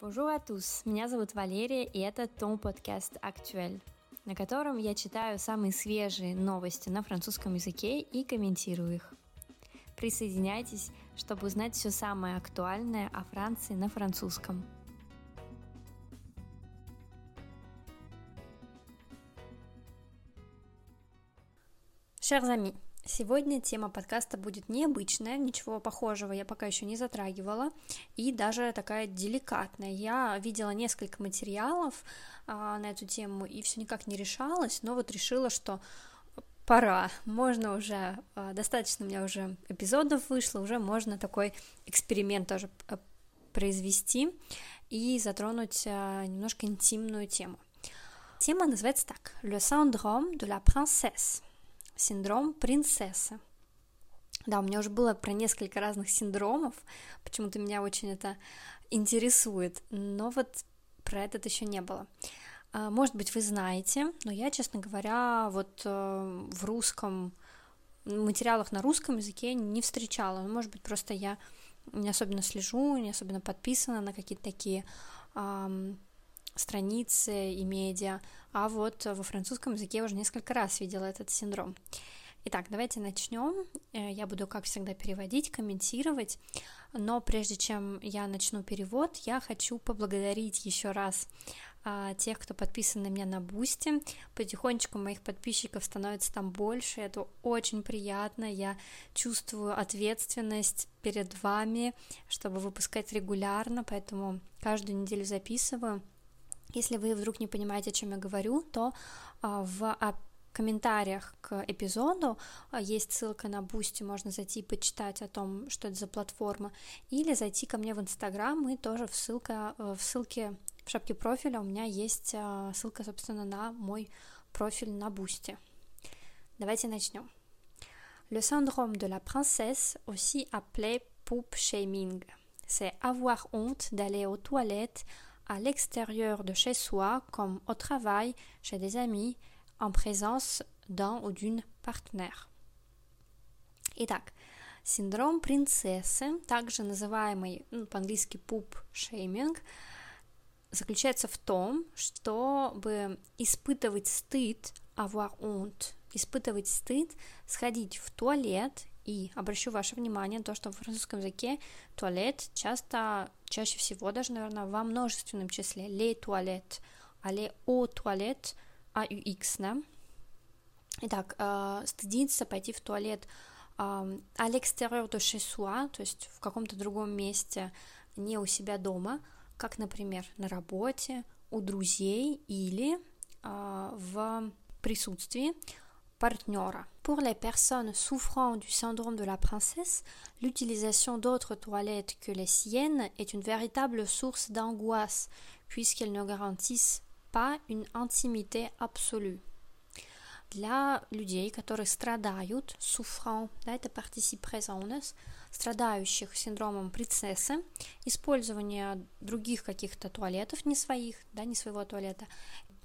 Bonjour à tous, меня зовут Валерия, и это Том подкаст «Актуэль», на котором я читаю самые свежие новости на французском языке и комментирую их. Присоединяйтесь, чтобы узнать все самое актуальное о Франции на французском. Chers amis, Сегодня тема подкаста будет необычная, ничего похожего я пока еще не затрагивала, и даже такая деликатная. Я видела несколько материалов а, на эту тему и все никак не решалась, но вот решила, что пора, можно уже, а, достаточно у меня уже эпизодов вышло, уже можно такой эксперимент тоже а, произвести и затронуть а, немножко интимную тему. Тема называется так «Le syndrome de la princesse» синдром принцессы. Да, у меня уже было про несколько разных синдромов, почему-то меня очень это интересует, но вот про этот еще не было. А, может быть, вы знаете, но я, честно говоря, вот э, в русском материалах на русском языке не встречала. Ну, может быть, просто я не особенно слежу, не особенно подписана на какие-то такие страницы и медиа, а вот во французском языке я уже несколько раз видела этот синдром. Итак, давайте начнем. Э, я буду, как всегда, переводить, комментировать. Но прежде чем я начну перевод, я хочу поблагодарить еще раз а, тех, кто подписан на меня на Бусти. Потихонечку моих подписчиков становится там больше. Это очень приятно. Я чувствую ответственность перед вами, чтобы выпускать регулярно, поэтому каждую неделю записываю. Если вы вдруг не понимаете, о чем я говорю, то а, в комментариях к эпизоду а, есть ссылка на Бусти, можно зайти и почитать о том, что это за платформа, или зайти ко мне в Инстаграм, и тоже в, ссылка, э, в ссылке в шапке профиля у меня есть а, ссылка, собственно, на мой профиль на Бусти. Давайте начнем. Le syndrome de la princesse, aussi appelé poop shaming, c'est avoir honte d'aller aux toilettes à l'extérieur de chez soi, comme au travail, chez des amis, en présence d'un ou d'une partenaire. Итак, синдром принцессы, также называемый ну, по-английски poop shaming, заключается в том, чтобы испытывать стыд, avoir honte, испытывать стыд, сходить в туалет и обращу ваше внимание на то, что в французском языке туалет часто, чаще всего даже, наверное, во множественном числе les toilettes, а les au toilettes, AUX, да? Итак, э, стыдиться пойти в туалет э, à l'extérieur de chez soi, то есть в каком-то другом месте, не у себя дома, как, например, на работе, у друзей или э, в присутствии Pour les personnes souffrant du syndrome de la princesse, l'utilisation d'autres toilettes que les siennes est une véritable source d'angoisse, puisqu'elles ne garantissent pas une intimité absolue. Для людей, которые страдают, souffrant, да, это participe présent у нас, страдающих синдромом принцессы, использование других каких-то туалетов, не своих, да, не своего туалета,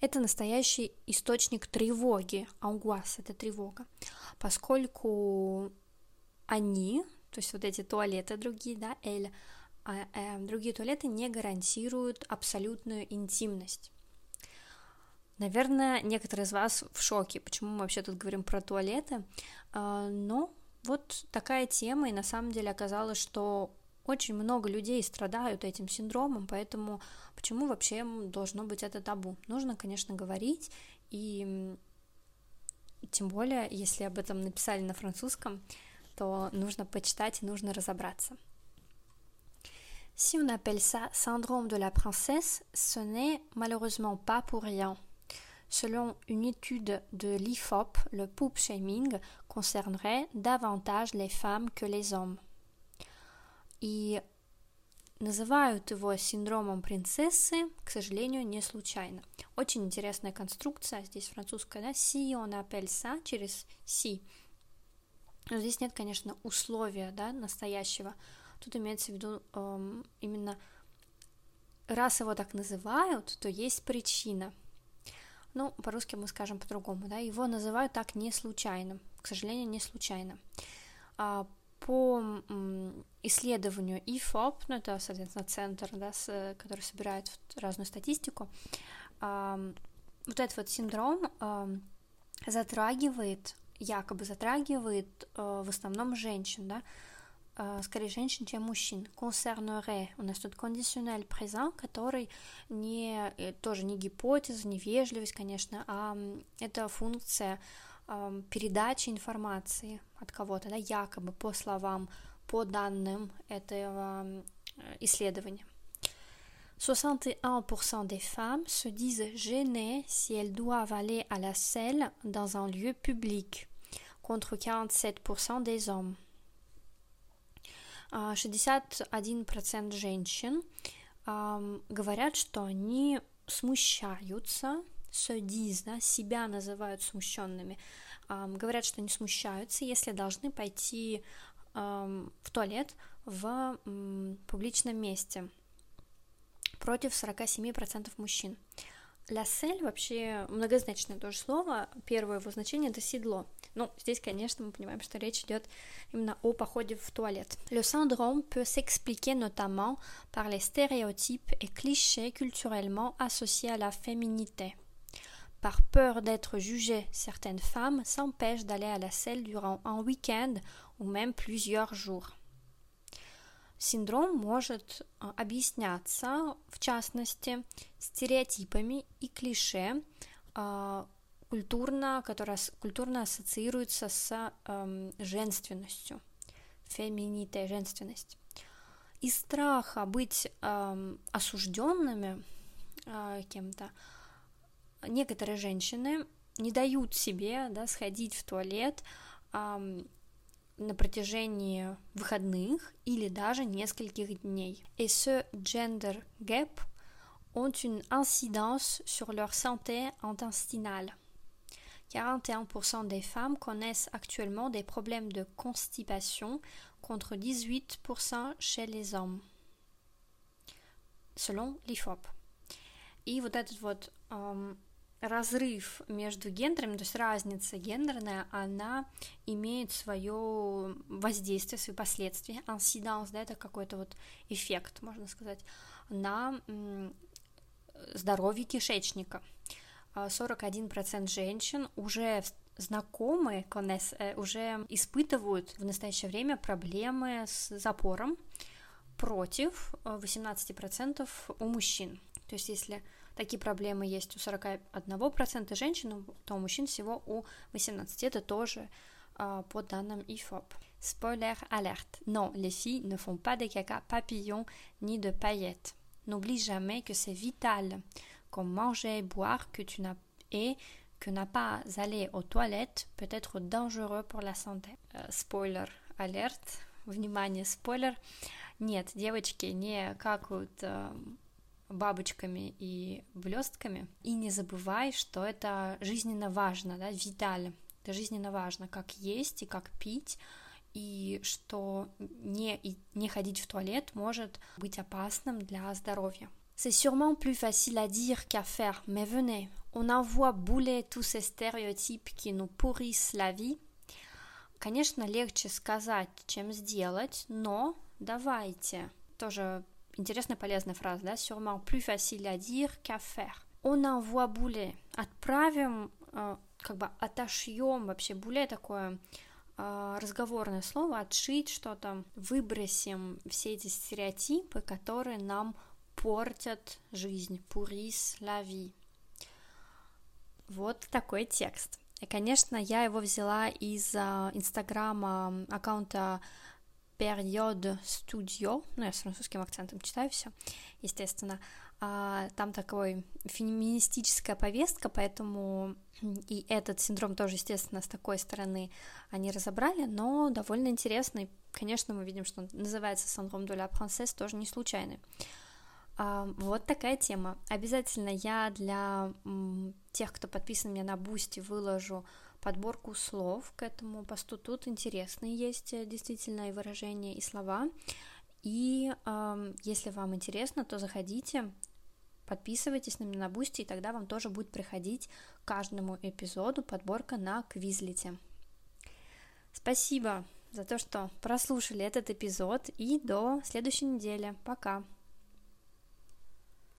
это настоящий источник тревоги, ангуас — это тревога, поскольку они, то есть вот эти туалеты другие, да, эль, а, э, другие туалеты не гарантируют абсолютную интимность. Наверное, некоторые из вас в шоке, почему мы вообще тут говорим про туалеты, э, но вот такая тема, и на самом деле оказалось, что очень много людей страдают этим синдромом, поэтому почему вообще должно быть это табу? Нужно, конечно, говорить, и тем более, если об этом написали на французском, то нужно почитать и нужно разобраться. Si on appelle ça syndrome de la princesse, ce n'est malheureusement pas pour rien. Selon une étude de l'IFOP, le poop shaming concernerait davantage les femmes que les hommes. И называют его синдромом принцессы, к сожалению, не случайно. Очень интересная конструкция, здесь французская, да, on appelle ça, через si. Но здесь нет, конечно, условия, да, настоящего. Тут имеется в виду эм, именно, раз его так называют, то есть причина. Ну, по-русски мы скажем по-другому, да, его называют так не случайно, к сожалению, не случайно. По исследованию IFOP, ну это, соответственно, центр, да, с, который собирает разную статистику, вот этот вот синдром затрагивает, якобы затрагивает э, в основном женщин, да, э, скорее женщин, чем мужчин. Concernerait. У нас тут кондиционель présent, который не, э, тоже не гипотеза, не вежливость, конечно, а это функция передачи информации от кого-то, да, якобы по словам, по данным этого исследования. 61% des femmes se disent gênées si elles doivent aller à la selle dans un lieu public, contre 47% des hommes. 61% женщин говорят, что они смущаются, disent, да, себя называют смущенными, говорят, что они смущаются, если должны пойти в туалет в публичном месте – против 47% мужчин. Selle вообще многозначное тоже слово. Первое его значение это седло. Ну, здесь, конечно, мы понимаем, что речь идет именно о походе в туалет. Le syndrome peut s'expliquer notamment par les stéréotypes et clichés culturellement associés à la féminité. Par peur d'être jugée, certaines femmes s'empêchent d'aller à la selle durant un week-end ou même plusieurs jours. Синдром может объясняться, в частности, стереотипами и клише, культурно, которая культурно ассоциируется с эм, женственностью, феминитой, женственность. Из страха быть эм, осужденными э, кем-то, некоторые женщины не дают себе да, сходить в туалет, эм, на протяжении выходных или даже нескольких дней. Et ce gender gap ont une incidence sur leur santé intestinale. 41% des femmes connaissent actuellement des problèmes de constipation contre 18% chez les hommes, selon l'IFOP. И вот этот вот um, разрыв между гендерами, то есть разница гендерная, она имеет свое воздействие, свои последствия. Инсиданс, да, это какой-то вот эффект, можно сказать, на здоровье кишечника. 41% женщин уже знакомые, э, уже испытывают в настоящее время проблемы с запором против 18% у мужчин. То есть если Такие проблемы есть у 41% женщин, то у мужчин всего у 18%. Это тоже э, по данным IFOP. Spoiler alerte. Non, les filles ne font pas de caca papillons ni de paillettes. N'oublie jamais que c'est vital, comme manger et boire, que tu n'as et que n'a pas aller aux toilettes peut être dangereux pour la santé. Euh, alerte. Внимание, спойлер. Нет, девочки не какают э, бабочками и блестками. И не забывай, что это жизненно важно, да, виталь. Это жизненно важно, как есть и как пить, и что не, и не ходить в туалет может быть опасным для здоровья. C'est sûrement plus facile à dire qu'à faire, mais venez, on envoie bouler tous ces stéréotypes qui nous pourrissent la vie. Конечно, легче сказать, чем сделать, но давайте. Тоже Интересная полезная фраза, да? Sûrement plus facile à dire qu'à faire. On envoie bouler. Отправим, э, как бы отошьем вообще буле такое э, разговорное слово, отшить что-то, выбросим все эти стереотипы, которые нам портят жизнь, pourrissent la. Вот такой текст. И, конечно, я его взяла из э, инстаграма аккаунта Period Studio, ну, я с французским акцентом читаю все, естественно, а, там такой феминистическая повестка, поэтому и этот синдром тоже, естественно, с такой стороны они разобрали, но довольно интересный. Конечно, мы видим, что он называется syndrome de la princesse, тоже не случайный. А, вот такая тема. Обязательно я для тех, кто подписан мне на Бусти, выложу подборку слов к этому посту. Тут интересные есть э, действительно и выражения, и слова. И э, если вам интересно, то заходите, подписывайтесь на меня на Бусти, и тогда вам тоже будет приходить каждому эпизоду подборка на Quizlet е. Спасибо за то, что прослушали этот эпизод, и до следующей недели. Пока!